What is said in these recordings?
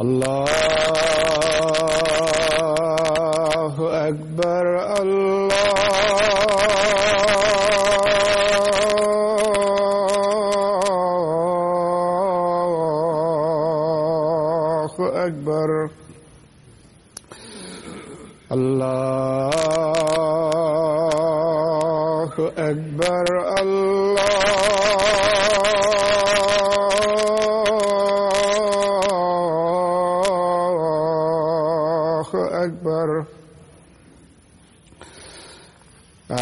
الله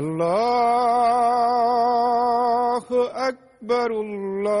الله أكبر الله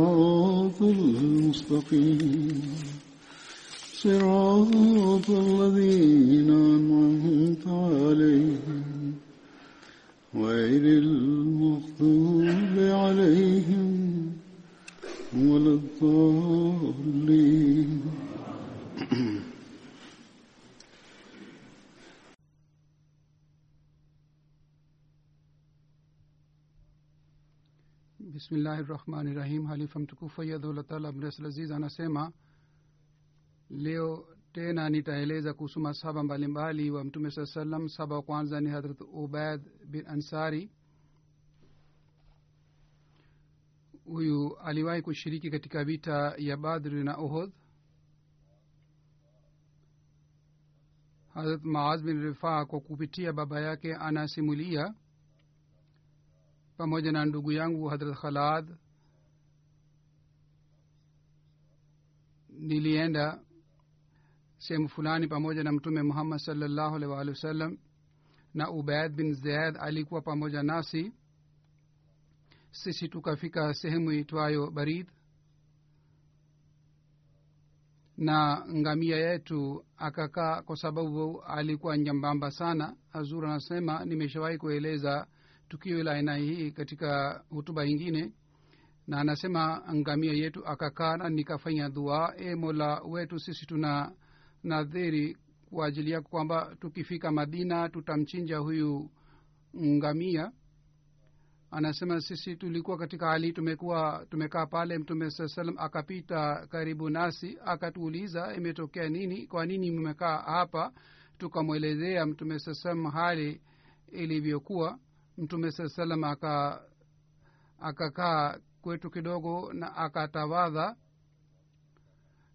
المستقيم صراط الذين أنعمت عليهم غير المغضوب عليهم ولا الضالين bismillahi rahmani rahim halifa mtukufu ayadhullah taala anasema leo tena nitaeleza kuhusu masahaba mbalimbali wa mtume saa salam saba wa kwanza ni hadrat ubaid bin ansari. Huyu aliwahi kushiriki katika vita ya badri na uhud. Hadrat maaz bin rifaa kwa kupitia baba yake anasimulia pamoja na ndugu yangu hadrat khalad nilienda sehemu fulani pamoja na mtume muhammad salllahu alih waalihi wasallam na ubaid bin zaid alikuwa pamoja nasi. Sisi tukafika sehemu itwayo barid na ngamia yetu akakaa kwa sababu alikuwa nyambamba sana. Hazur anasema nimeshawahi kueleza tukio la aina hii katika hutuba ingine na anasema ngamia yetu akakaa na nikafanya dua e mola wetu sisi tuna nadhiri kwa ajili yako kwamba tukifika madina tutamchinja huyu ngamia. Anasema sisi tulikuwa katika hali tumekuwa tumekaa pale mtume saa salam akapita karibu nasi akatuuliza imetokea nini? Kwa nini mmekaa hapa? Tukamwelezea mtume saa salam hali ilivyokuwa. Mtume saa salam aka akakaa kwetu kidogo na akatawadha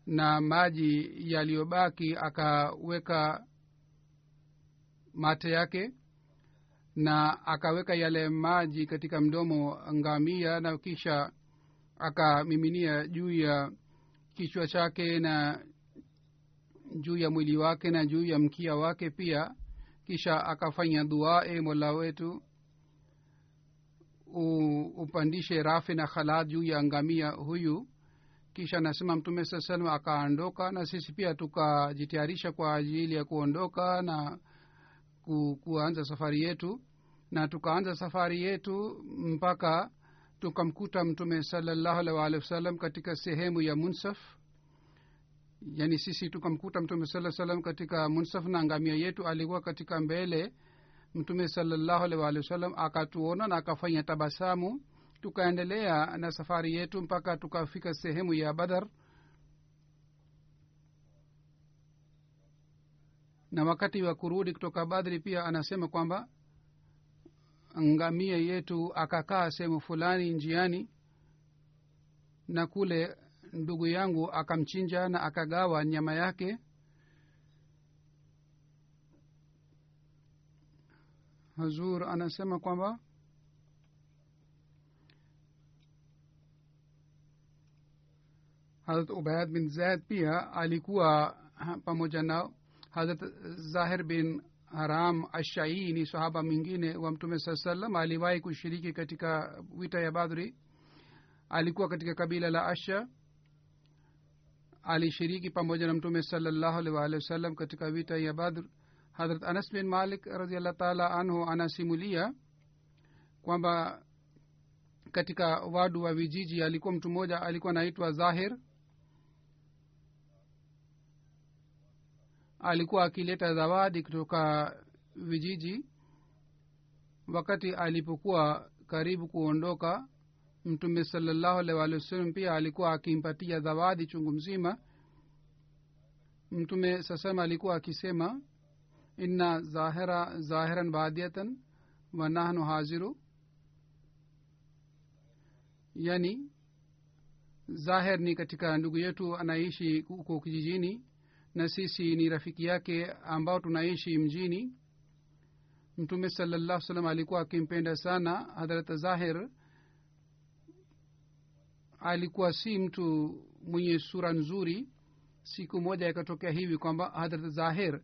na maji yaliyobaki akaweka mate yake na akaweka yale maji katika mdomo ngamia na kisha akamiminia juu ya kichwa chake na juu ya mwili wake na juu ya mkia wake pia. Kisha akafanya dua e mola wetu upandishe rafi na khalad juu ya ngamia huyu. Kisha anasema mtume saa salam akaondoka na sisi pia tukajitayarisha kwa ajili ya kuondoka na ku, kuanza safari yetu. Na tukaanza safari yetu mpaka tukamkuta mtume salallahu alaihi waalihi wasallam katika sehemu ya munsaf. Yani sisi tukamkuta mtume saa salam katika munsaf na ngamia yetu alikuwa katika mbele mtume salallahu alih wa wasallam akatuona na akafanya tabasamu. Tukaendelea na safari yetu mpaka tukafika sehemu ya badar. Na wakati wa kurudi kutoka badri pia anasema kwamba ngamia yetu akakaa sehemu fulani njiani na kule ndugu yangu akamchinja na akagawa nyama yake hazur anasema kwamba harat ubaid bin zaid pia alikuwa pamoja nao harat zahir bin haram ashai ni sahaba mwingine wa mtume saa salam aliwahi kushiriki katika wita ya badri. Alikuwa katika kabila la asha. Alishiriki pamoja na mtume salallahu wa wasallam katika vita ya badr hadrat anas bin malik radiallah taala anhu anasimulia kwamba katika wadu wa vijiji alikuwa mtu mmoja alikuwa anaitwa zahir. Alikuwa akileta zawadi kutoka vijiji wakati alipokuwa karibu kuondoka. Mtume salallahu alih walih wasallam pia alikuwa akimpatia zawadi chungu mzima. Mtume sasema alikuwa akisema inna ظاهرا zahiran بادية nahnu haziru yani zahir ni katika ndugu yetu anaishi huko kijijini na sisi ni rafiki yake ambao tunaishi mjini. Mtume salallah salam alikuwa akimpenda sana hadrat zahir. Alikuwa si mtu mwenye sura nzuri. Siku moja ikatokea hivi kwamba hadrat zahir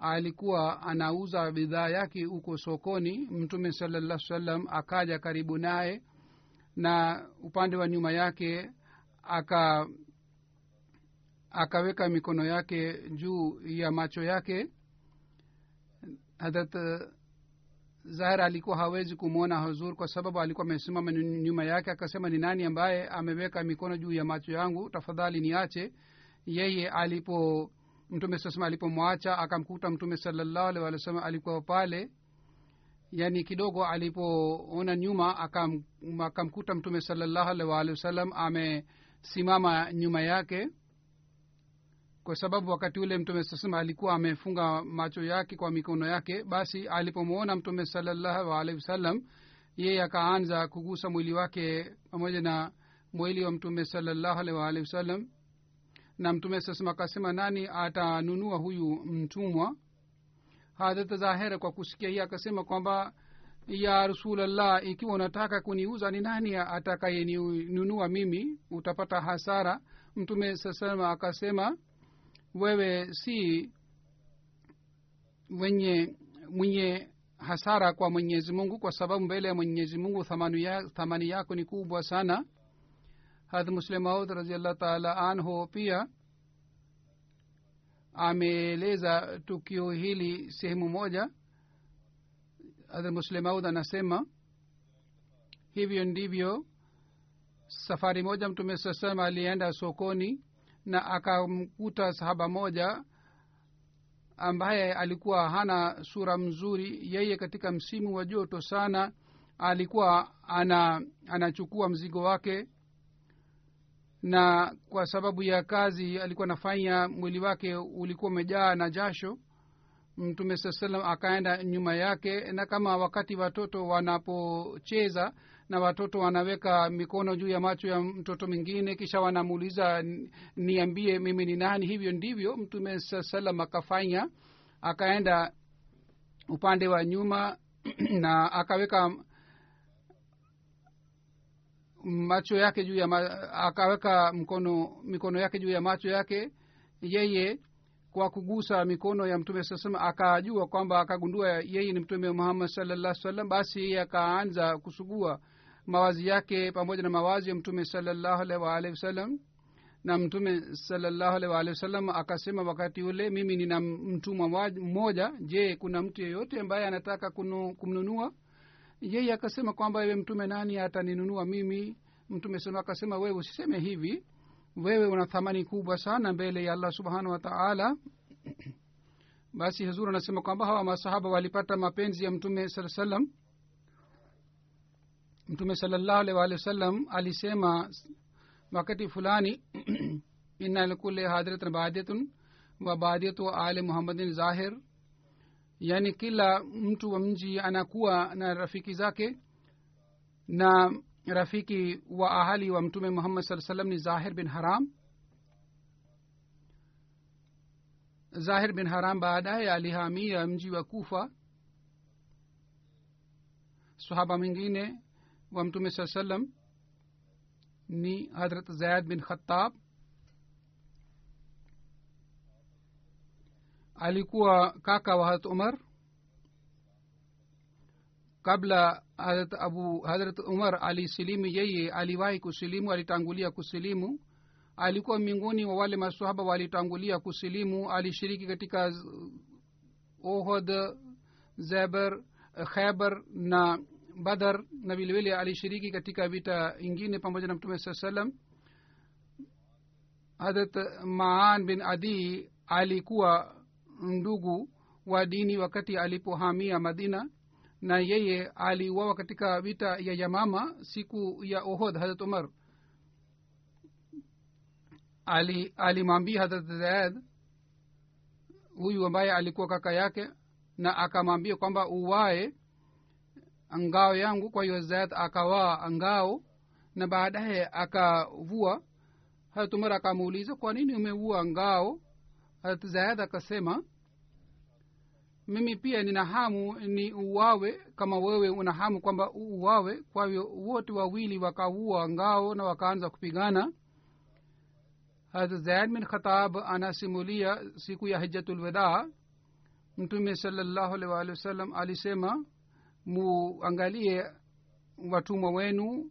alikuwa anauza bidhaa yake huko sokoni. Mtume salallah salam akaja karibu naye na upande wa nyuma yake aka akaweka mikono yake juu ya macho yake. Hadrat zahir alikuwa hawezi kumwona huzur kwa sababu alikuwa amesimama nyuma yake akasema ni nani ambaye ameweka mikono juu ya macho yangu? Tafadhali niache. Yeye alipo mtume sasema alipomwacha akamkuta mtume salallahu alih walih wasallam alikuwa pale yani kidogo alipoona nyuma akam, akamkuta mtume salallahu alih waalihi wasallam amesimama nyuma yake kwa sababu wakati ule mtume sasema alikuwa amefunga macho yake kwa mikono yake basi alipomwona mtume salallahu alaihi wasallam yeye akaanza kugusa mwili wake pamoja na mwili wa mtume salallahu alaihi wasallam na mtume sasema akasema nani atanunua huyu mtumwa? Hadrat zahera kwa kusikia hii akasema kwamba ya rasulllah ikiwa unataka kuniuza ni nani atakayenunua mimi? Utapata hasara. Mtume sasema akasema wewe si wenye mwenye hasara kwa mwenyezi mungu kwa sababu mbele ya mwenyezi mungu thamani yako ni kubwa sana hadh muslemaud raziallah taala anhu pia ameeleza tukio hili sehemu moja. Hadh muslim maud anasema hivyo ndivyo safari moja mtume saa salama alienda sokoni na akamkuta sahaba moja ambaye alikuwa hana sura mzuri. Yeye katika msimu wa joto sana alikuwa ana anachukua mzigo wake na kwa sababu ya kazi alikuwa anafanya mwili wake ulikuwa umejaa na jasho. Mtume saa salam akaenda nyuma yake na kama wakati watoto wanapocheza na watoto wanaweka mikono juu ya macho ya mtoto mwingine kisha wanamuuliza niambie mimi ni nani? Hivyo ndivyo mtume saa salam akafanya. Akaenda upande wa nyuma na akaweka macho yake juu ya ma, akaweka mkono mikono yake juu ya macho yake yeye kwa kugusa mikono ya mtume saa salam akajua kwamba akagundua yeye ni mtume muhammad salallah salam basi yeye akaanza kusugua mawazi yake pamoja na mawazi ya mtume salallahu alaihi waalihi wasallam. Na mtume salallahu alaihi waalihi wasallam akasema wakati ule mimi nina mtumwa mmoja. Je kuna mtu yeyote ambaye anataka kumnunua yeye akasema kwamba ewe mtume nani ataninunua mimi? Mtume sema akasema wewe usiseme hivi. Wewe una thamani kubwa sana mbele ya allah subhanahu wa taala. Basi huzur anasema kwamba hawa masahaba walipata mapenzi ya mtume saa salam mtume salallahu alaihi waalihi wasallam alisema wakati fulani inna likuli hadratun badiyatun wa badiyatu ali muhammadin zahir yaani kila mtu wa mji anakuwa na rafiki zake na rafiki wa ahali wa mtume muhammad saa salam ni zahir bin haram. Zahir bin haram baadaye alihamia mji wa kufa. Sahaba mwingine wa mtume saa salam ni hadrat zaid bin khatab alikuwa kaka wa hadrat umar. Kabla hadrat abu hadrat umar alisilimu yeye aliwahi kusilimu alitangulia kusilimu. Alikuwa miongoni wa wale masahaba walitangulia kusilimu. Alishiriki katika ohod zeber khaibar na badar na vilevile alishiriki katika vita ingine pamoja na mtume saa salam hadrat maan bin adi alikuwa ndugu wa dini wakati alipohamia madina na yeye aliuawa katika vita ya yamama siku ya ohod harat umar. Alimwambia ali hadrat zaid huyu ambaye alikuwa kaka yake na akamwambia kwamba uwae ngao yangu. Kwa hiyo zaid akawaa ngao na baadaye akavua. Harat umar akamuuliza kwa nini umeua ngao? Harat zaid akasema mimi pia nina hamu ni uwawe kama wewe una hamu kwamba uwawe. Kwa hivyo wote wawili wakaua ngao na wakaanza kupigana. Hazrat zaid bin khatab anasimulia siku ya hijatulweda mtume salllahu alaihi waalihi wasallam alisema muangalie watumwa wenu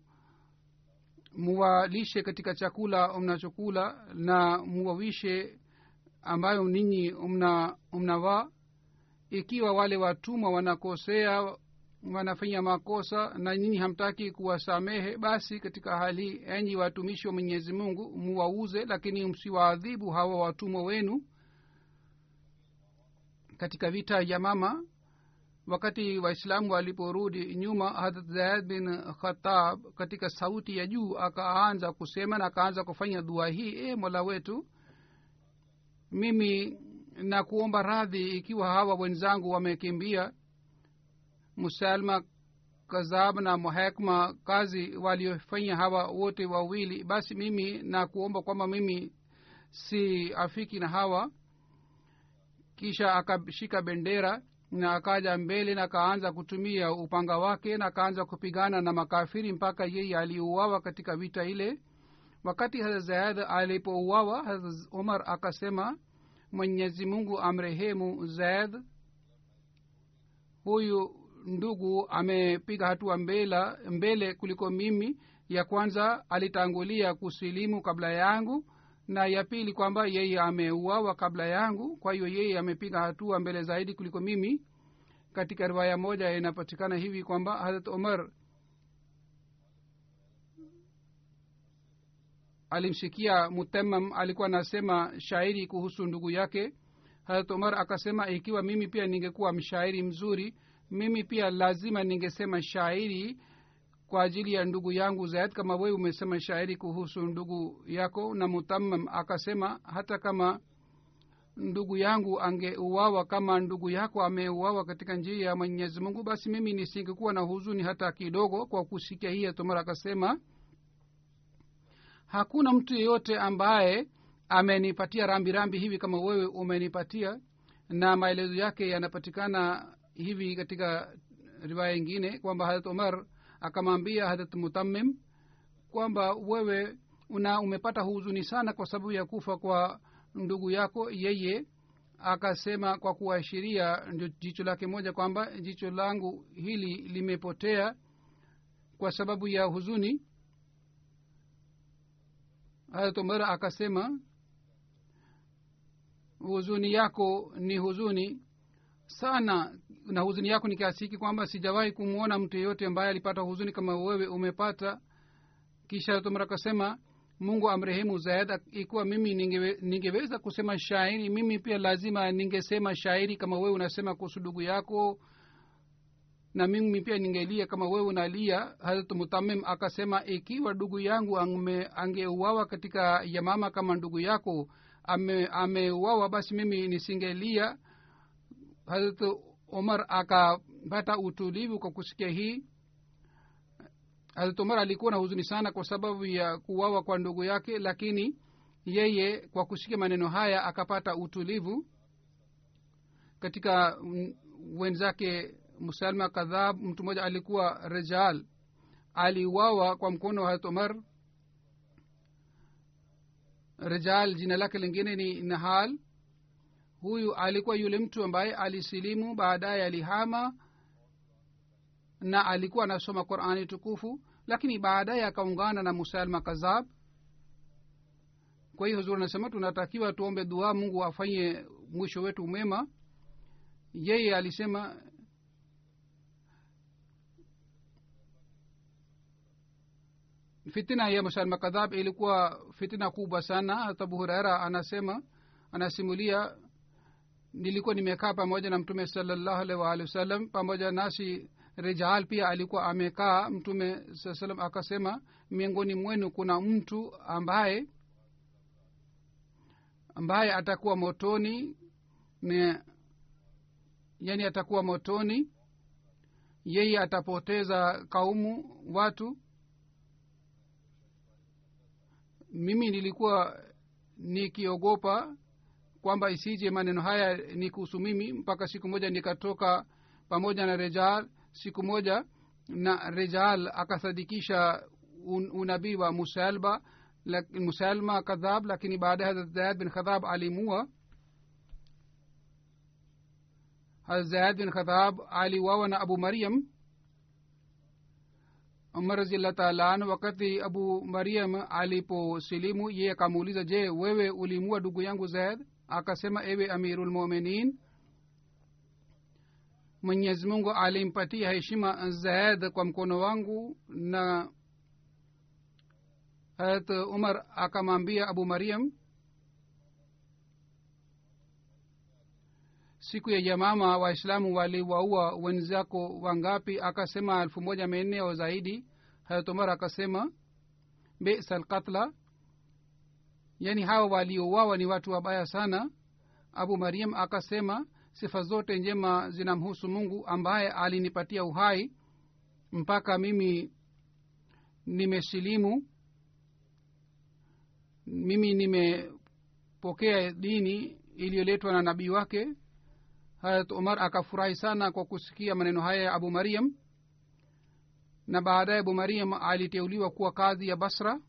muwalishe katika chakula mnachokula na muwawishe ambayo ninyi mna mnavaa ikiwa wale watumwa wanakosea wanafanya makosa na nyinyi hamtaki kuwasamehe basi katika hali enyi watumishi wa mwenyezi mungu muwauze lakini msiwaadhibu hawa watumwa wenu katika vita ya mama. Wakati waislamu waliporudi nyuma hadrat zaid bin khatab katika sauti ya juu akaanza kusema na akaanza kufanya dua hii e mola wetu mimi na kuomba radhi ikiwa hawa wenzangu wamekimbia. Musalma kazab na muhekma kazi waliofanya hawa wote wawili basi mimi na kuomba kwamba mimi si afiki na hawa. Kisha akashika bendera na akaja mbele na akaanza kutumia upanga wake na akaanza kupigana na makafiri mpaka yeye aliuawa katika vita ile. Wakati hazrat alipouawa hazrat umar akasema mwenyezi mungu amrehemu zaid. Huyu ndugu amepiga hatua mbele, mbele kuliko mimi. Ya kwanza alitangulia kusilimu kabla yangu na ya pili kwamba yeye ameuawa kabla yangu. Kwa hiyo yeye amepiga hatua mbele zaidi kuliko mimi. Katika riwaya moja inapatikana hivi kwamba harat umar alimsikia mutamam alikuwa anasema shairi kuhusu ndugu yake. Harat umar akasema ikiwa mimi pia ningekuwa mshairi mzuri mimi pia lazima ningesema shairi kwa ajili ya ndugu yangu zaid kama wewe umesema shairi kuhusu ndugu yako. Na mutamam akasema hata kama ndugu yangu angeuawa kama ndugu yako ameuawa katika njia ya mwenyezi mungu basi mimi nisingekuwa na huzuni hata kidogo kwa kusikia hii. Tumara akasema hakuna mtu yeyote ambaye amenipatia rambirambi rambi hivi kama wewe umenipatia na maelezo yake yanapatikana hivi katika riwaya ingine kwamba harat umar akamwambia harat mutamim kwamba wewe una umepata huzuni sana kwa sababu ya kufa kwa ndugu yako. Yeye akasema kwa kuashiria jicho lake moja kwamba jicho langu hili limepotea kwa sababu ya huzuni harat umar akasema huzuni yako ni huzuni sana na huzuni yako ni kiasi hiki kwamba sijawahi kumwona mtu yeyote ambaye alipata huzuni kama wewe umepata. Kisha tumra akasema mungu amrehemu zaid ikiwa mimi ningewe, ningeweza kusema shairi mimi pia lazima ningesema shairi kama wewe unasema kuhusu ndugu yako na mimi pia ningelia kama wewe unalia harat mutamim akasema ikiwa ndugu yangu angeuawa katika yamama kama ndugu yako ameuawa ame basi mimi nisingelia. Harat omar akapata utulivu kwa kusikia hii. Harat omar alikuwa na huzuni sana kwa sababu ya kuwawa kwa ndugu yake lakini yeye kwa kusikia maneno haya akapata utulivu katika wenzake musalma kadhab mtu mmoja alikuwa rejal. Aliuawa kwa mkono wa harat umar rejal jina lake lingine ni nahal. Huyu alikuwa yule mtu ambaye alisilimu baadaye alihama na alikuwa anasoma qurani tukufu lakini baadaye akaungana na musalma kazab kwa hiyo huzuri anasema tunatakiwa tuombe dua mungu afanye mwisho wetu mwema. Yeye alisema fitina ya musalma kadhab ilikuwa fitina kubwa sana. Hata abu anasema anasimulia nilikuwa nimekaa pamoja na mtume salallahu alaihi waalihi wasallam pamoja nasi rijal pia alikuwa amekaa. Mtume saa salam akasema miongoni mwenu kuna mtu ambaye ambaye atakuwa motoni ne, yani atakuwa motoni yeye atapoteza kaumu watu mimi nilikuwa nikiogopa kwamba isije maneno haya ni kuhusu mimi mpaka siku moja nikatoka pamoja na rejal. Siku moja na rejal akasadikisha un, unabii wa musalba musalma kadhab lakini baadaye hazrat zayad bin khadhab alimua. Zaid bin khadhab aliwawa na abu mariam umar raziallah taala an wakati abu mariam aliposilimu ye akamuuliza je wewe ulimua ndugu yangu zaid? Akasema ewe amirulmuminin mwenyezi mungu alimpatia heshima zaid kwa mkono wangu. Na harat umar akamwambia abu mariam siku ya jamama waislamu waliwaua wenzako wangapi? Akasema elfu moja mia nne au zaidi harat umar akasema bisa lkatla yaani hawa waliouawa ni watu wabaya sana. Abu mariam akasema sifa zote njema zinamhusu mungu ambaye alinipatia uhai. Mpaka mimi nimesilimu mimi nimepokea dini iliyoletwa na nabii wake. Harat umar akafurahi sana kwa kusikia maneno haya ya abu mariam na baadaye abu mariam aliteuliwa kuwa kadhi ya basra.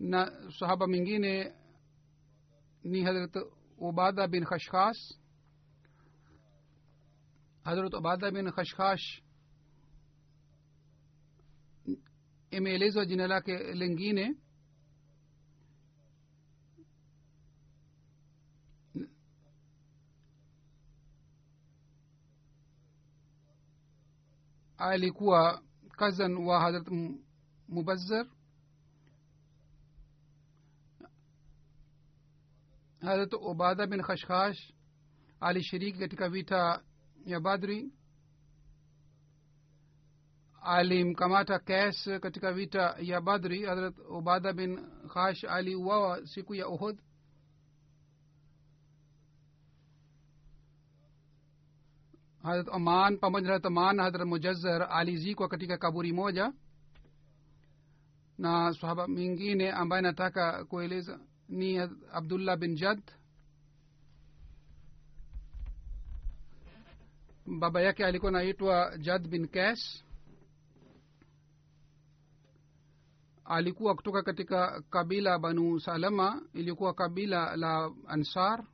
Na sahaba mwingine ni hadrat ubada bin khashkhash hadrat ubada bin khashkhash imeelezwa jina lake lingine alikuwa kazan wa hadrat mubazzar hadrat ubada bin khashkhash alishiriki katika vita ya badri alimkamata kes katika vita ya badri hadrat ubada bin khash aliuawa siku ya uhud hadrat aman pamoja na harat aman hadrat mujazar alizikwa katika kaburi moja. Na sahaba mingine ambaye nataka kueleza ni abdullah bin jad. Baba yake alikuwa naitwa jad bin kes alikuwa kutoka katika kabila banu salama ilikuwa kabila la ansar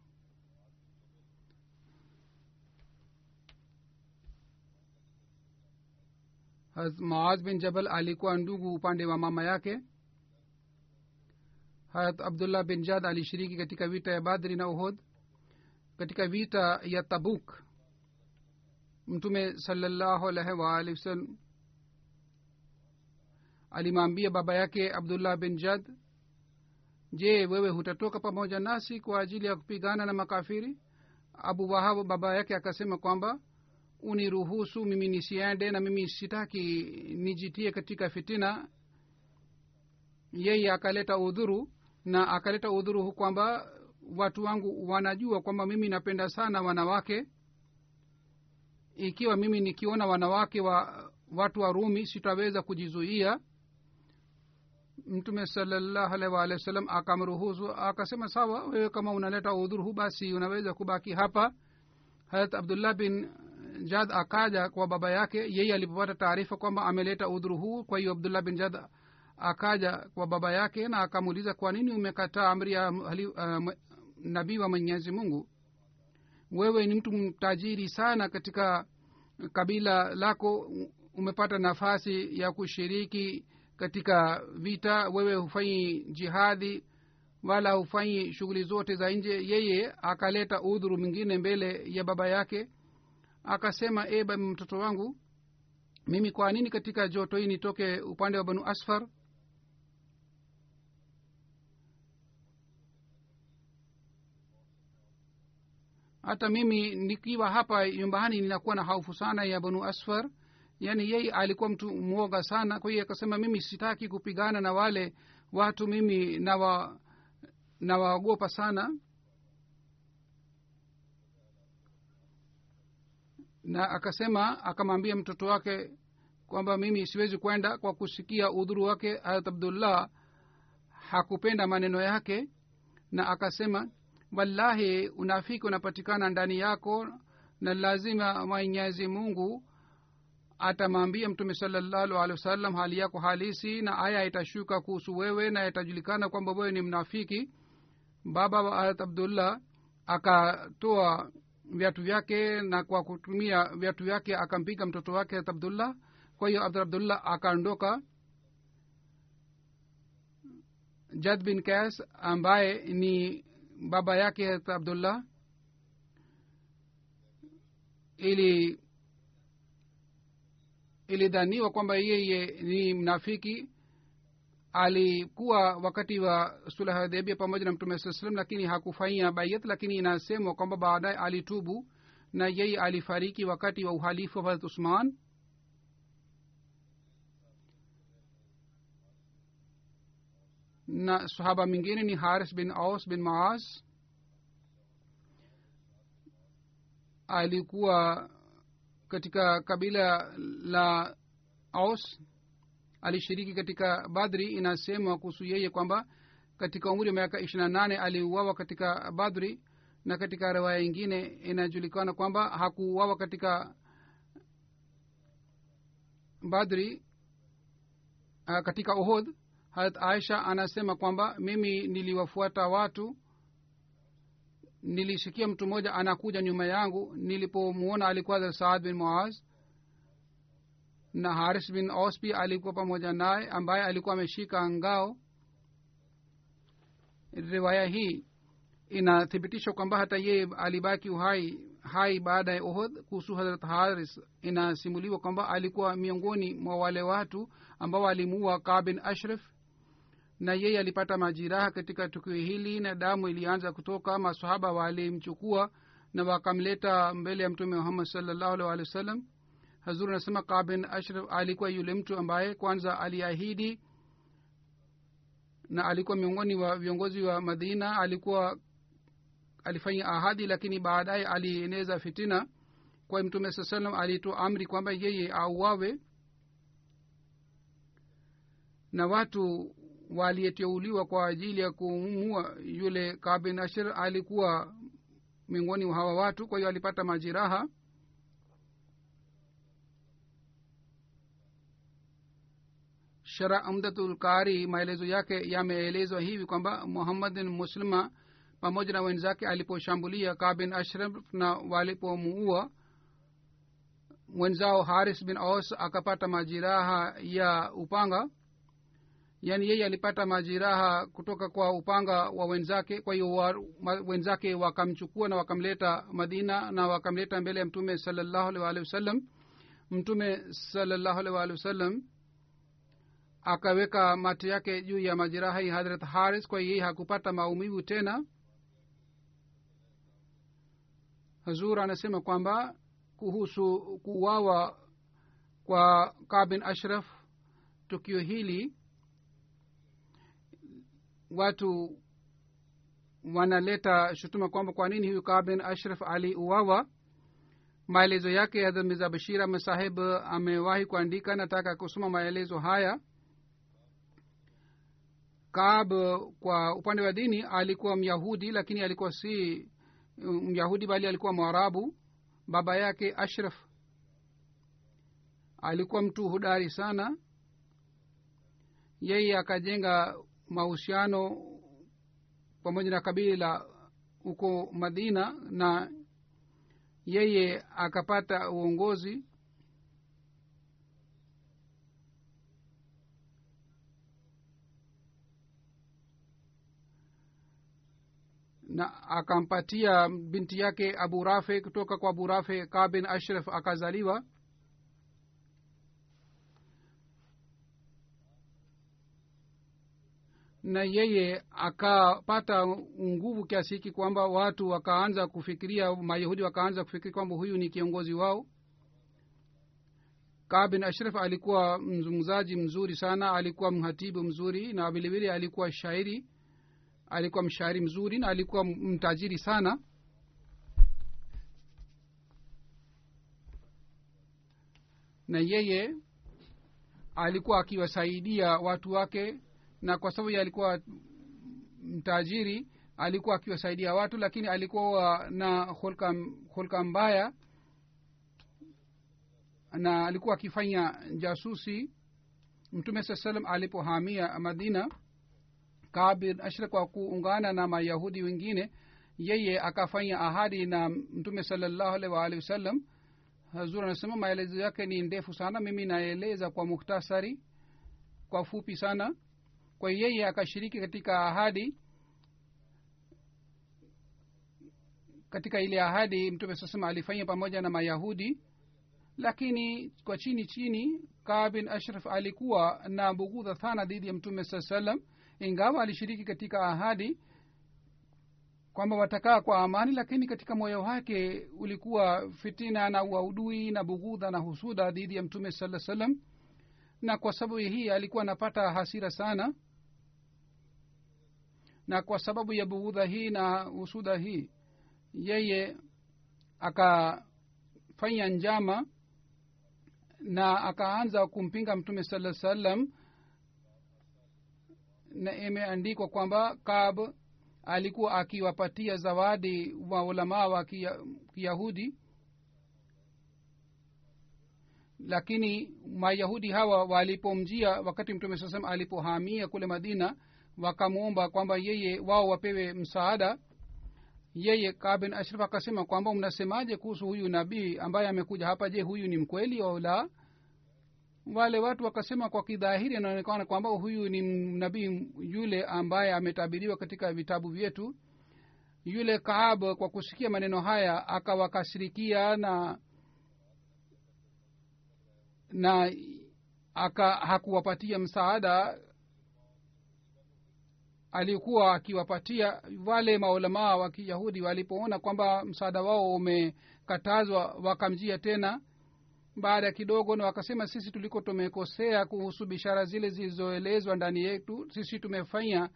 maaz bin jabal alikuwa ndugu upande wa mama yake. Harat abdullah bin jad alishiriki katika vita ya badri na uhod katika vita ya tabuk mtume salallahu alaihi waalihi wasallam alimwambia baba yake abdullah bin jad je wewe hutatoka pamoja nasi kwa ajili ya kupigana na makafiri? Abu wahab baba yake akasema kwamba uniruhusu mimi nisiende na mimi sitaki nijitie katika fitina. Yeye akaleta udhuru na akaleta udhuru kwamba watu wangu wanajua kwamba mimi napenda sana wanawake. Ikiwa mimi nikiona wanawake wa watu wa rumi sitaweza kujizuia. Mtume salallahu alaihi waalihi wa sallam akamruhusu akasema sawa wewe kama unaleta udhuru basi unaweza kubaki hapa. Harat abdullah bin jad akaja kwa baba yake yeye alipopata taarifa kwamba ameleta udhuru huu. Kwa hiyo abdullah bin jad akaja kwa baba yake na akamuuliza kwa nini umekataa amri ya uh, nabii wa mwenyezi mungu? Wewe ni mtu mtajiri sana katika kabila lako umepata nafasi ya kushiriki katika vita. Wewe hufanyi jihadi wala hufanyi shughuli zote za nje. Yeye akaleta udhuru mwingine mbele ya baba yake akasema e baba mtoto wangu mimi kwa nini katika joto hii nitoke upande wa banu asfar? Hata mimi nikiwa hapa nyumbani ninakuwa na haufu sana ya banu asfar. Yaani yeye alikuwa mtu mwoga sana. Kwa hiyo akasema mimi sitaki kupigana na wale watu mimi nawa nawaogopa sana na akasema akamwambia mtoto wake kwamba mimi siwezi kwenda kwa kusikia udhuru wake. Harat abdullah hakupenda maneno yake na akasema wallahi unafiki unapatikana ndani yako na lazima mwenyezi mungu atamwambia mtume salallahu alehi wasallam hali yako halisi na aya itashuka kuhusu wewe na itajulikana kwamba wewe ni mnafiki. Baba wa harat abdullah akatoa viatu vyake na kwa kutumia viatu vyake akampiga mtoto wake harat abdullah. Kwa hiyo abdur abdullah akaondoka. Jad bin kas ambaye ni baba yake hat abdullah ili ilidhaniwa kwamba yeye ni mnafiki alikuwa wakati wa sulahadebia pamoja na mtume saa salam lakini hakufanyia bayat lakini inasemwa kwamba baadaye alitubu na yeye alifariki wakati wa uhalifu wa hadrat usman. Na sahaba mwingine ni haris bin aus bin maas alikuwa katika kabila la aus alishiriki katika badri inasemwa kuhusu yeye kwamba katika umri wa miaka ishirina nane aliuawa katika badri na katika riwaya ingine inajulikana kwamba hakuuawa katika badri uh, katika ohod harat aisha anasema kwamba mimi niliwafuata watu nilisikia mtu mmoja anakuja nyuma yangu nilipomwona alikuwa saad bin muaz na haris bin pia alikuwa pamoja naye ambaye alikuwa ameshika ngao. Riwaya hii inathibitishwa kwamba hata yeye alibaki uhai hai baada ya uhud. Kuhusu harat haris inasimuliwa kwamba alikuwa miongoni mwa wale watu ambao alimuua kabin ashraf na yeye alipata majiraha katika tukio hili na damu ilianza kutoka. Masahaba walimchukua na wakamleta mbele ya mtume muhammad salllahu alih wa sallam hazur anasema ka bin ashraf alikuwa yule mtu ambaye kwanza aliahidi na alikuwa miongoni wa viongozi wa madina alikuwa alifanya ahadi lakini baadaye alieneza fitina. Kwa mtume saa salam alitoa amri kwamba yeye auawe na watu waliyeteuliwa kwa ajili ya kumua yule kabin ashir alikuwa miongoni mwa hawa watu kwa hiyo alipata majiraha shara amdatul kari maelezo yake yameelezwa hivi kwamba muhammadin muslima pamoja na wenzake aliposhambulia kabin ashraf na walipomuua mwenzao haris bin aus akapata majiraha ya upanga. Yaani yeye alipata majiraha kutoka kwa upanga wa wenzake kwa hiyo wenzake wakamchukua na wakamleta madina na wakamleta mbele ya mtume salallahu alih waalihi wasallam. Mtume salallahu alih waalihi wasallam akaweka mate yake juu ya majeraha ya hadrat haris kwa yeye hakupata maumivu tena. Hazur anasema kwamba kuhusu kuuawa kwa kabin ashraf tukio hili watu wanaleta shutuma kwamba kwa nini huyu kabin ashraf aliuawa. Maelezo yake hadrat miza bashir amesahib amewahi kuandika. Nataka kusoma maelezo haya kab kwa upande wa dini alikuwa myahudi lakini alikuwa si myahudi bali alikuwa mwarabu. Baba yake ashraf alikuwa mtu hudari sana. Yeye akajenga mahusiano pamoja na kabila huko madina na yeye akapata uongozi na akampatia binti yake abu rafe kutoka kwa abu rafe ka bin ashraf akazaliwa. Na yeye akapata nguvu kiasi hiki kwamba watu wakaanza kufikiria mayahudi wakaanza kufikiria kwamba huyu ni kiongozi wao. Kaa bin ashraf alikuwa mzungumzaji mzuri sana alikuwa mhatibu mzuri na vilevile alikuwa shairi alikuwa mshairi mzuri na alikuwa mtajiri sana. Na yeye alikuwa akiwasaidia watu wake na kwa sababu alikuwa mtajiri alikuwa akiwasaidia watu lakini alikuwa na hulka, hulka mbaya na alikuwa akifanya jasusi. Mtume saa salam alipohamia madina kabir ashra kwa kuungana na mayahudi wengine yeye akafanya ahadi na mtume salallahu waalihi wasallam. Hazur anasema maelezo yake ni ndefu sana mimi naeleza kwa muhtasari kwa fupi sana. Kwa yeye akashiriki katika ahadi katika ile ahadi mtume sasema alifanya pamoja na mayahudi. Lakini kwa chini chini kaa ashraf alikuwa na bugudha sana dhidi ya mtume saa salam ingawa alishiriki katika ahadi kwamba watakaa kwa amani lakini katika moyo wake ulikuwa fitina na uaudui na bughudha na husuda dhidi ya mtume saa salam na kwa sababu hii alikuwa anapata hasira sana na kwa sababu ya bughudha hii na husuda hii yeye akafanya njama na akaanza kumpinga mtume saa salam na imeandikwa kwamba kab alikuwa akiwapatia zawadi wa ulamaa wa kiyahudi. Lakini mayahudi hawa walipomjia wakati mtume saa salam alipohamia kule madina wakamwomba kwamba yeye wao wapewe msaada. Yeye kabin ashraf akasema kwamba mnasemaje kuhusu huyu nabii ambaye amekuja hapa? Je huyu ni mkweli au la wale watu wakasema kwa kidhahiri anaonekana kwamba huyu ni nabii yule ambaye ametabiriwa katika vitabu vyetu. Yule kaab kwa kusikia maneno haya akawakasirikia na na aka hakuwapatia msaada. Alikuwa akiwapatia wale maulamaa wa kiyahudi walipoona kwamba msaada wao umekatazwa wakamjia tena baada ya kidogo na wakasema sisi tuliko tumekosea kuhusu bishara zile zilizoelezwa ndani yetu. Sisi tumefanya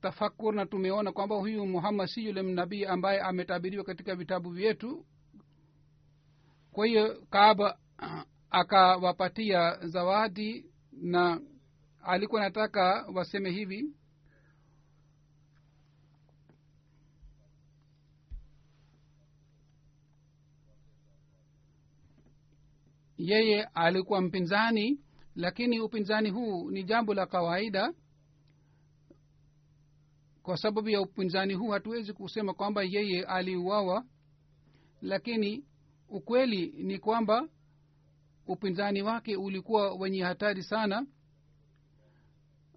tafakur na tumeona kwamba huyu muhammad si yule mnabii ambaye ametabiriwa katika vitabu vyetu. Kwa hiyo kaaba akawapatia zawadi na alikuwa nataka waseme hivi yeye alikuwa mpinzani lakini upinzani huu ni jambo la kawaida. Kwa sababu ya upinzani huu hatuwezi kusema kwamba yeye aliuawa lakini ukweli ni kwamba upinzani wake ulikuwa wenye hatari sana.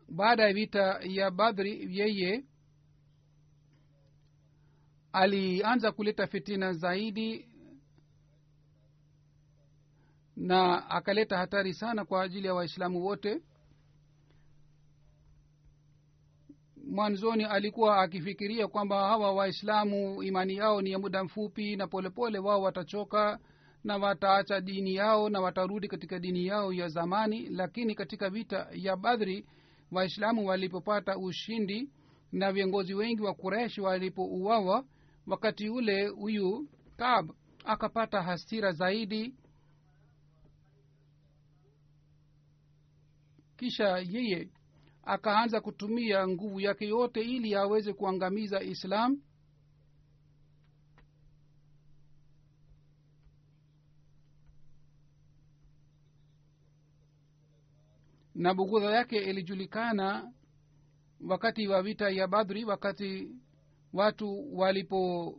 Baada ya vita ya badri yeye alianza kuleta fitina zaidi na akaleta hatari sana kwa ajili ya waislamu wote. Mwanzoni alikuwa akifikiria kwamba hawa waislamu imani yao ni ya muda mfupi na polepole wao watachoka na wataacha dini yao na watarudi katika dini yao ya zamani. Lakini katika vita ya badhri waislamu walipopata ushindi na viongozi wengi wa kureshi walipouawa wakati ule huyu kab akapata hasira zaidi kisha yeye akaanza kutumia nguvu yake yote ili aweze kuangamiza islam. Na bugudha yake ilijulikana wakati wa vita ya badri wakati watu walipo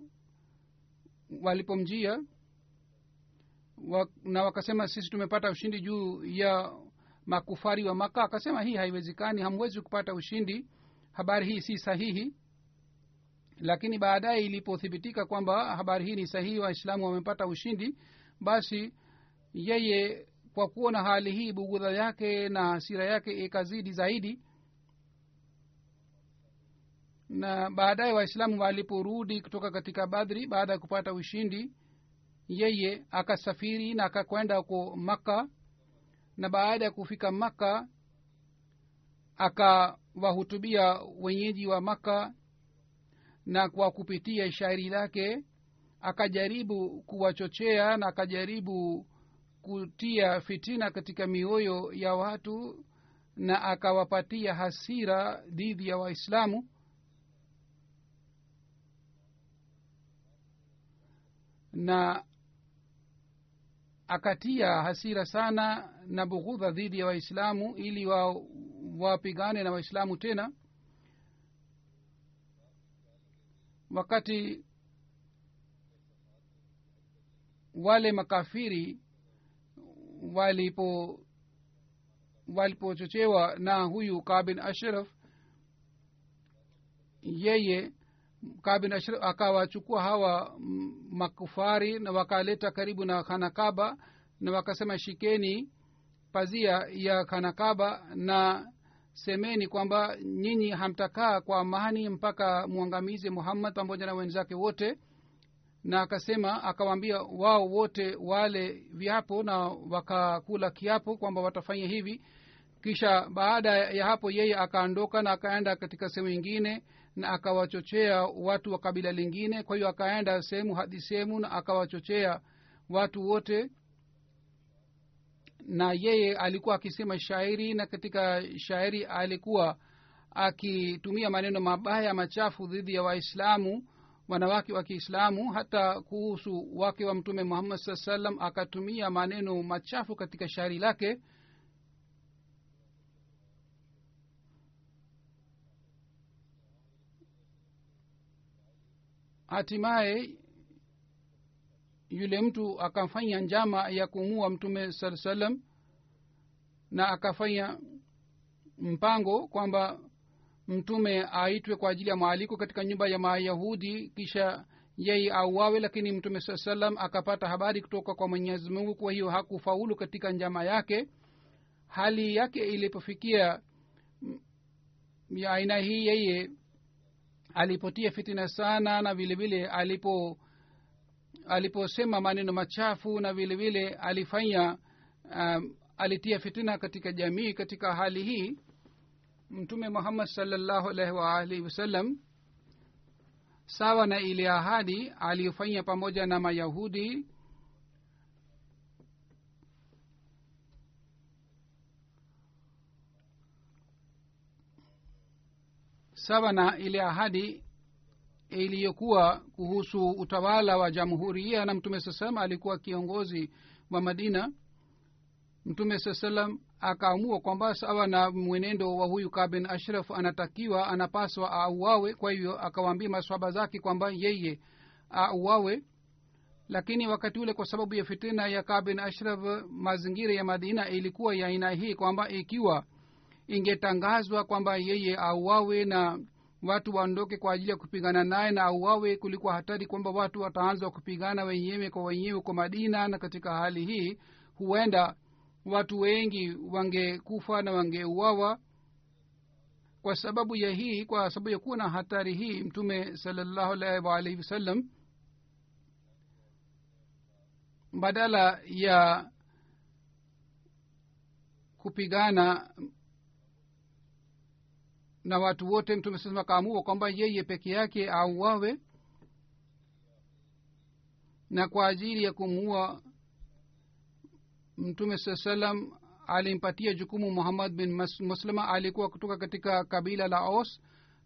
walipomjia. Wa, na wakasema sisi tumepata ushindi juu ya makufari wa maka akasema hii haiwezekani hamwezi kupata ushindi. Habari hii si sahihi. Lakini baadaye ilipothibitika kwamba habari hii ni sahihi waislamu wamepata ushindi basi yeye kwa kuona hali hii bugudha yake na hasira yake ikazidi zaidi. Na baadaye waislamu waliporudi kutoka katika badhri baada ya kupata ushindi yeye akasafiri na akakwenda ko makka na baada ya kufika makka akawahutubia wenyeji wa makka na kwa kupitia shairi lake akajaribu kuwachochea na akajaribu kutia fitina katika mioyo ya watu na akawapatia hasira dhidi ya waislamu. Na akatia hasira sana na bughudha dhidi ya waislamu ili wa, na waislamu tena. Wakati wale makafiri walipo walipochochewa na huyu kabin ashraf yeye kabin ashraf akawachukua hawa makufari na wakaleta karibu na khanakaba na wakasema shikeni pazia ya khanakaba na semeni kwamba nyinyi hamtakaa kwa amani mpaka mwangamize muhammad pamoja na wenzake wote. Na akasema akawaambia wao wote wale viapo na wakakula kiapo kwamba watafanya hivi. Kisha baada ya hapo yeye akaondoka na akaenda katika sehemu ingine na akawachochea watu wa kabila lingine. Kwa hiyo akaenda sehemu hadi sehemu na akawachochea watu wote na yeye alikuwa akisema shairi na katika shairi alikuwa akitumia maneno mabaya machafu dhidi ya waislamu wanawake wa kiislamu hata kuhusu wake wa mtume muhammad saa salam akatumia maneno machafu katika shairi lake hatimaye yule mtu akafanya njama ya kumua mtume saa salam na akafanya mpango kwamba mtume aitwe kwa ajili ya maaliko katika nyumba ya mayahudi kisha yeye auawe lakini mtume saa salam akapata habari kutoka kwa mwenyezi mungu kwa hiyo hakufaulu katika njama yake. Hali yake ilipofikia ya aina hii yeye alipotia fitina sana na vilevile vile alipo aliposema maneno machafu na vilevile vile alifanya um, alitia fitina katika jamii katika hali hii mtume muhammad salllahu alaihi waalihi wasallam sawa na ile ahadi aliyofanya pamoja na mayahudi sawa na ile ahadi iliyokuwa kuhusu utawala wa jamhuria na mtume saa salam alikuwa kiongozi wa madina. Mtume saa salam akaamua kwamba sawa na mwenendo wa huyu kabin ashraf anatakiwa anapaswa auawe. Kwa hivyo akawaambia maswaba zake kwamba yeye auawe. Lakini wakati ule kwa sababu ya fitina ya kabin ashraf mazingira ya madina ilikuwa ya aina hii kwamba ikiwa ingetangazwa kwamba yeye auawe na watu waondoke kwa ajili ya kupigana naye na auawe kulikuwa hatari kwamba watu wataanza kupigana wenyewe kwa wenyewe kwa madina. Na katika hali hii huenda watu wengi wangekufa na wangeuawa. Kwa sababu ya hii kwa sababu ya kuwa na hatari hii mtume salallahu alaihi waalihi wasallam badala ya kupigana na watu wote mtume sasema kaamua kwamba yeye peke yake auawe na kwa ajili ya kumuua mtume saa salam alimpatia jukumu muhammad bin muslima alikuwa kutoka katika kabila la os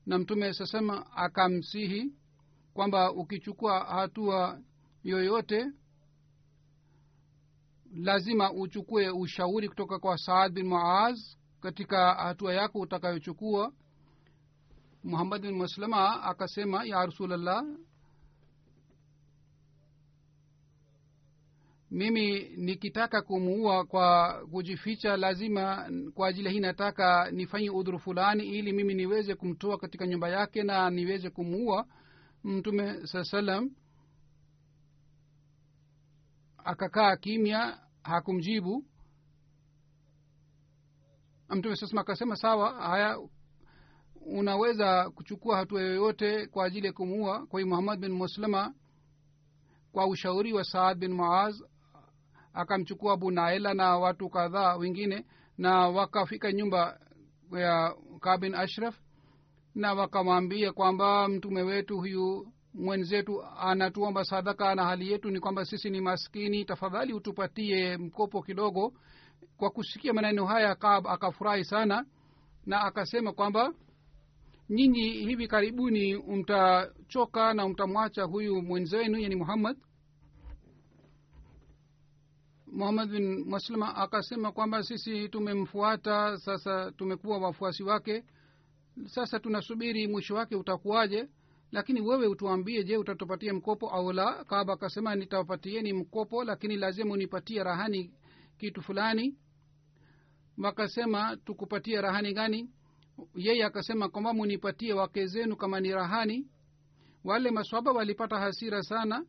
na mtume sasema akamsihi kwamba ukichukua hatua yoyote lazima uchukue ushauri kutoka kwa saad bin muaz katika hatua yako utakayochukua muhammad bin muslima akasema ya rasulllah mimi nikitaka kumuua kwa kujificha lazima kwa ajili hii nataka nifanye udhuru fulani ili mimi niweze kumtoa katika nyumba yake na niweze kumuua mtume saa salam akakaa kimya hakumjibu. Mtume sasema akasema sawa haya unaweza kuchukua hatua yoyote kwa ajili ya kumuua kwa hiyo muhammad bin muslima kwa ushauri wa saad bin muaz akamchukua abu naela na watu kadhaa wengine na wakafika nyumba ya kabin ashraf na wakamwambia kwamba mtume wetu huyu mwenzetu anatuomba sadaka na hali yetu ni kwamba sisi ni maskini tafadhali utupatie mkopo kidogo. Kwa kusikia maneno haya kab akafurahi sana na akasema kwamba nyinyi hivi karibuni mtachoka na mtamwacha huyu mwenzenu yani muhammad? Muhammad bin maslama akasema kwamba sisi tumemfuata sasa tumekuwa wafuasi wake. Sasa tunasubiri mwisho wake utakuwaje? Lakini wewe utuambie je utatupatia mkopo au la? Kaba akasema nitawapatieni mkopo lakini lazima unipatie rahani kitu fulani. Wakasema tukupatie rahani gani yeye akasema kwamba munipatie wake zenu kama ni rahani. Wale maswaba walipata hasira sana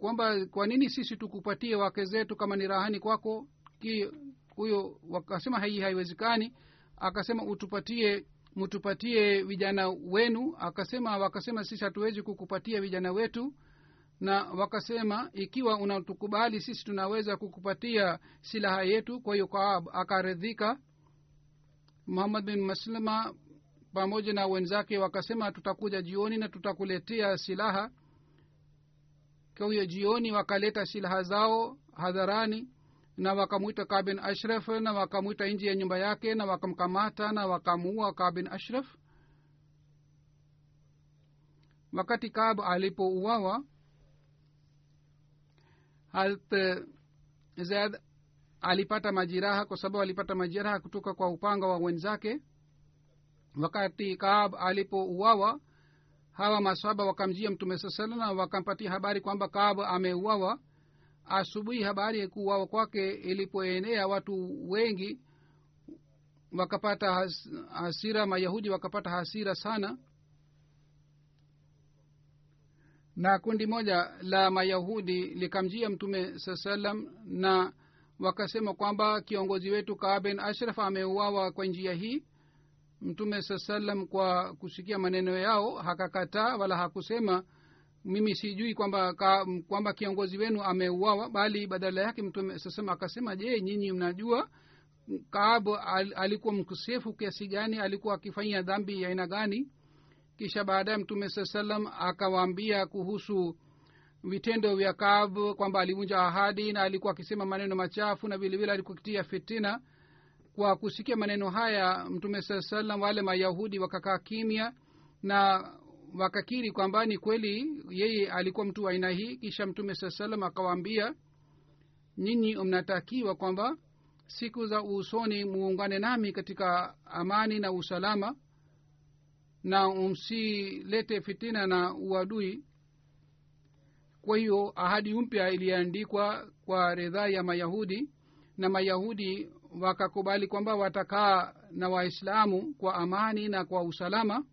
kwamba kwa nini sisi tukupatie wake zetu kama ni rahani kwako? Ki huyo wakasema hii haiwezekani. Akasema utupatie mtupatie vijana wenu. Akasema wakasema sisi hatuwezi kukupatia vijana wetu. Na wakasema ikiwa unatukubali sisi tunaweza kukupatia silaha yetu. Kwa hiyo kaab akaridhika muhammad bin maslama pamoja na wenzake wakasema tutakuja jioni na tutakuletea silaha. Kwa jioni wakaleta silaha zao hadharani na wakamwita kabin ashraf na wakamwita nji ya nyumba yake na wakamkamata na wakamuua kabin ashraf. Wakati kab alipouawa halt zaid alipata majiraha kwa sababu alipata majiraha kutoka kwa upanga wa wenzake. Wakati kaab alipouawa hawa maswaba wakamjia mtume saa na wakampatia habari kwamba kaab ameuawa. Asubuhi habari ya kuuawa kwake ilipoenea watu wengi wakapata has, hasira mayahudi wakapata hasira sana. Na kundi moja la mayahudi likamjia mtume saa salam na wakasema kwamba kiongozi wetu kaa ben ashraf ameuawa kwa njia hii. Mtume saa salam kwa kusikia maneno yao hakakataa wala hakusema mimi sijui kwamba kwamba kiongozi wenu ameuawa bali badala yake mtume sasema akasema je nyinyi mnajua kaab al, alikuwa mkosefu kiasi gani alikuwa akifanyia dhambi ya aina gani? Kisha baadaye mtume saa salam akawaambia kuhusu vitendo vya kaab kwamba alivunja ahadi na alikuwa akisema maneno machafu na vilevile alikukitia fitina kwa kusikia maneno haya mtume saa salam wale mayahudi wakakaa kimya na wakakiri kwamba ni kweli yeye alikuwa mtu wa aina hii. Kisha mtume saa salam akawaambia nyinyi mnatakiwa kwamba siku za usoni muungane nami katika amani na usalama na msilete fitina na uadui kwa hiyo ahadi mpya iliandikwa kwa ridhaa ya mayahudi na mayahudi wakakubali kwamba watakaa na waislamu kwa amani na kwa usalama.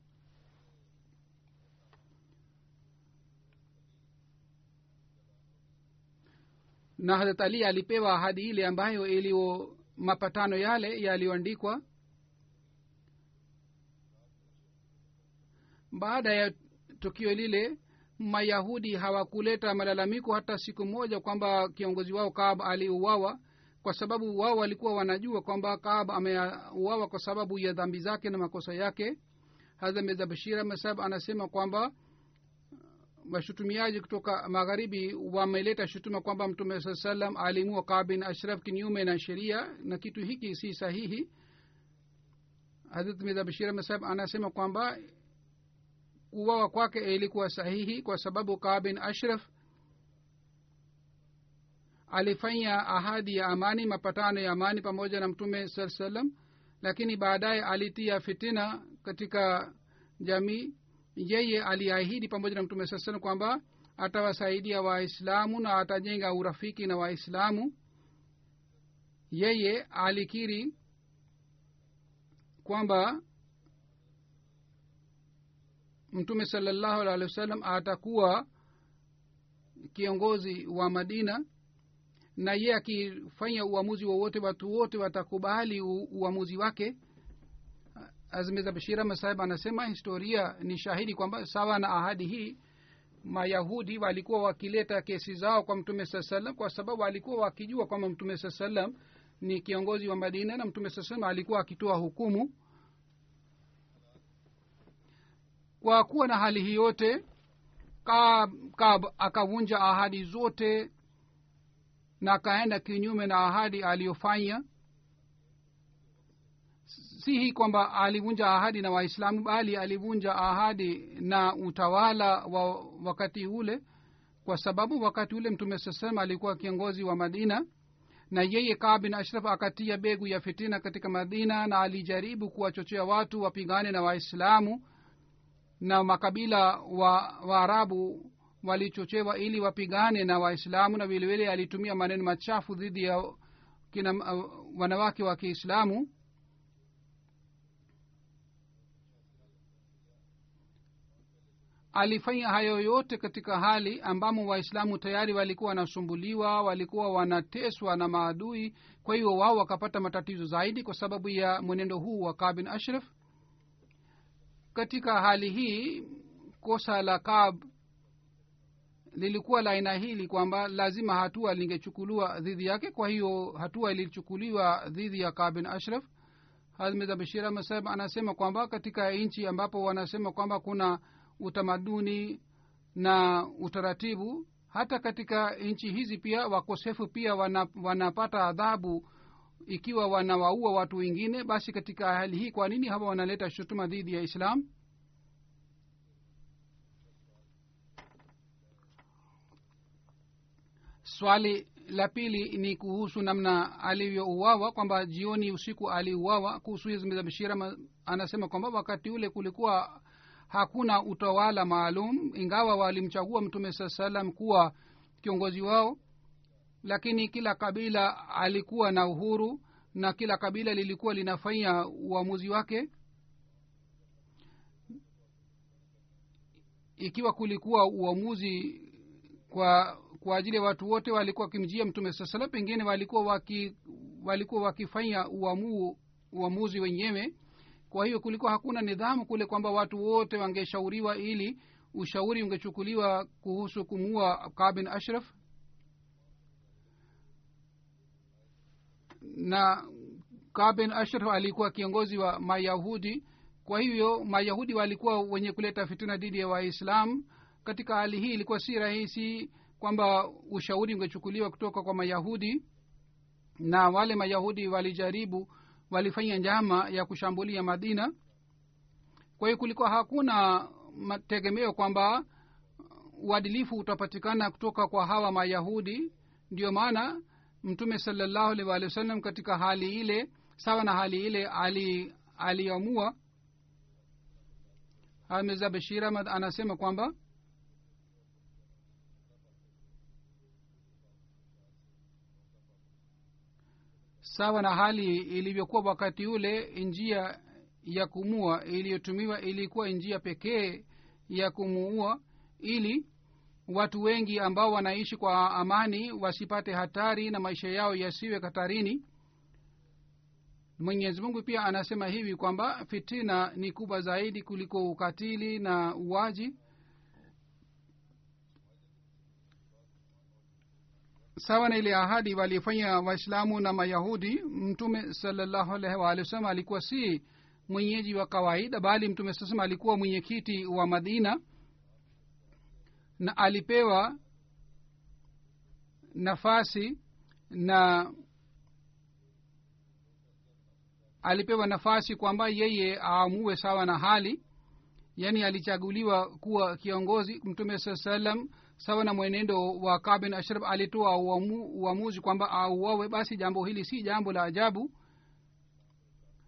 Na hadrat ali alipewa ahadi ile ambayo iliyo mapatano yale yaliyoandikwa. Baada ya tukio lile mayahudi hawakuleta malalamiko hata siku moja kwamba kiongozi wao kaab aliuawa kwa sababu wao walikuwa wanajua kwamba kaab ameuawa kwa sababu ya dhambi zake na makosa yake. Hadha mirza bashir masab anasema kwamba washutumiaji kutoka magharibi wameleta shutuma kwamba mtume saa salam alimua kabin ashraf kinyume na sheria na kitu hiki si sahihi. Hadrat mirza bashir masab anasema kwamba kuwawa kwake ilikuwa sahihi kwa sababu kabin ashraf alifanya ahadi ya amani mapatano ya amani pamoja na mtume saa salam lakini baadaye alitia fitina katika jamii. Yeye aliahidi pamoja na mtume saa salam kwamba atawasaidia waislamu na atajenga urafiki na waislamu. Yeye alikiri kwamba mtume salallahu wa sallam atakuwa kiongozi wa madina na ye akifanya uamuzi wowote watu wote watakubali uamuzi wake. Azmeza bashira masahib anasema historia ni shahidi kwamba sawa na ahadi hii mayahudi walikuwa wakileta kesi zao kwa mtume saa salam kwa sababu walikuwa wakijua kwamba mtume saa salam ni kiongozi wa madina na mtume saa salam alikuwa akitoa hukumu kwa kuwa na hali hii yote akavunja ahadi zote na akaenda kinyume na ahadi aliyofanya. Si hii kwamba alivunja ahadi na waislamu bali alivunja ahadi na utawala wa wakati ule kwa sababu wakati ule mtume sasema alikuwa kiongozi wa madina na yeye kaa bin ashraf akatia begu ya fitina katika madina na alijaribu kuwachochea watu wapigane na waislamu na makabila wa waarabu walichochewa ili wapigane na waislamu na vilevile alitumia maneno machafu dhidi ya kina wanawake wa kiislamu. Alifanya hayo yote katika hali ambamo waislamu tayari walikuwa wanasumbuliwa walikuwa wanateswa na maadui. Kwa hiyo wao wakapata matatizo zaidi kwa sababu ya mwenendo huu wa kabin ashraf katika hali hii kosa la kab lilikuwa la aina hili kwamba lazima hatua lingechukuliwa dhidi yake. Kwa hiyo hatua ilichukuliwa dhidi ya kabin ashraf. Hazmeza bashir anasema kwamba katika nchi ambapo wanasema kwamba kuna utamaduni na utaratibu hata katika nchi hizi pia wakosefu pia wana, wanapata adhabu ikiwa wanawaua watu wengine basi katika hali hii kwa nini hawa wanaleta shutuma dhidi ya islam? Swali la pili ni kuhusu namna alivyouawa kwamba jioni usiku aliuawa. Kuhusu hizmi za bishira anasema kwamba wakati ule kulikuwa hakuna utawala maalum ingawa walimchagua mtume saa salam kuwa kiongozi wao lakini kila kabila alikuwa na uhuru na kila kabila lilikuwa linafanya uamuzi wake. Ikiwa kulikuwa uamuzi kwa kwa ajili ya watu wote walikuwa wakimjia mtume saa salam pengine walikuwa waki walikuwa wakifanya uamu, uamuzi wenyewe. Kwa hiyo kulikuwa hakuna nidhamu kule kwamba watu wote wangeshauriwa ili ushauri ungechukuliwa kuhusu kumua kabin ashraf na kaben ashraf alikuwa kiongozi wa mayahudi. Kwa hivyo mayahudi walikuwa wenye kuleta fitina dhidi ya waislam katika hali hii ilikuwa si rahisi kwamba ushauri ungechukuliwa kutoka kwa mayahudi na wale mayahudi walijaribu walifanya njama ya kushambulia madina. Kwa hiyo kulikuwa hakuna mategemeo kwamba uadilifu utapatikana kutoka kwa hawa mayahudi. Ndio maana mtume salallahu alih walihi wa wasallam katika hali ile sawa na hali ile ali aliamua mirza bashir ahmad anasema kwamba sawa na hali ilivyokuwa wakati ule njia ya kumua iliyotumiwa ilikuwa njia pekee ya kumuua ili watu wengi ambao wanaishi kwa amani wasipate hatari na maisha yao yasiwe hatarini. Mwenyezi mungu pia anasema hivi kwamba fitina ni kubwa zaidi kuliko ukatili na uwaji. Sawa na ile ahadi walifanya waislamu na mayahudi mtume salallahu alaihi alikuwa si mwenyeji wa kawaida bali mtume sasema alikuwa mwenyekiti wa madina na alipewa nafasi na alipewa nafasi kwamba yeye aamue sawa na hali yaani alichaguliwa kuwa kiongozi. Mtume saa salam sawa na mwenendo wa kabin ashraf alitoa uamuzi kwamba auawe. Basi jambo hili si jambo la ajabu.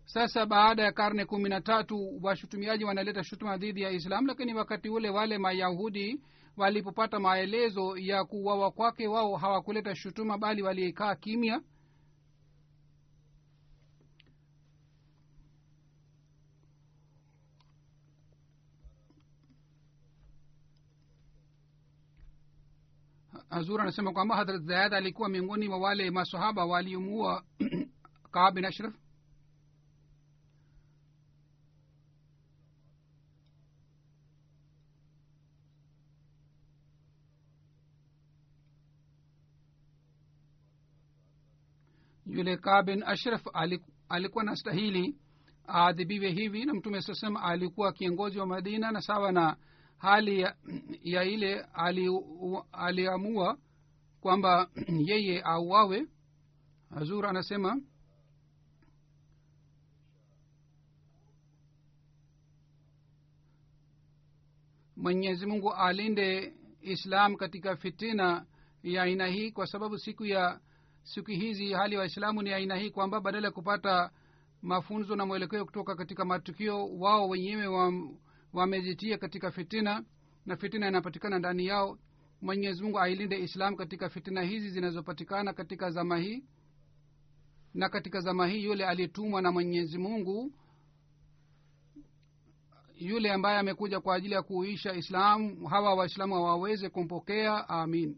Sasa baada ya karne kumi na tatu washutumiaji wanaleta shutuma dhidi ya islam lakini wakati ule wale mayahudi walipopata maelezo ya kuwawa kwake wao hawakuleta shutuma bali waliekaa kimya. Hazur anasema kwamba hadrat zayad alikuwa miongoni mwa wale masahaba waliomuua kaa bin ashraf yule kabin ashraf alikuwa na stahili aadhibiwe hivi. Na mtume sasema alikuwa kiongozi wa madina na sawa na hali ya, ya ile aliamua ali kwamba yeye auawe. Hazur anasema mwenyezi mungu alinde islam katika fitina ya aina hii kwa sababu siku ya siku hizi hali ya waislamu ni aina hii kwamba badala ya kupata mafunzo na mwelekeo kutoka katika matukio wao wenyewe wa, wamejitia katika fitina na fitina inapatikana ndani yao. Mwenyezi mungu ailinde islam katika fitina hizi zinazopatikana katika zama hii. Na katika zama hii yule aliyetumwa na mwenyezi mungu yule ambaye amekuja kwa ajili ya kuisha islam hawa waislamu hawaweze kumpokea. Amin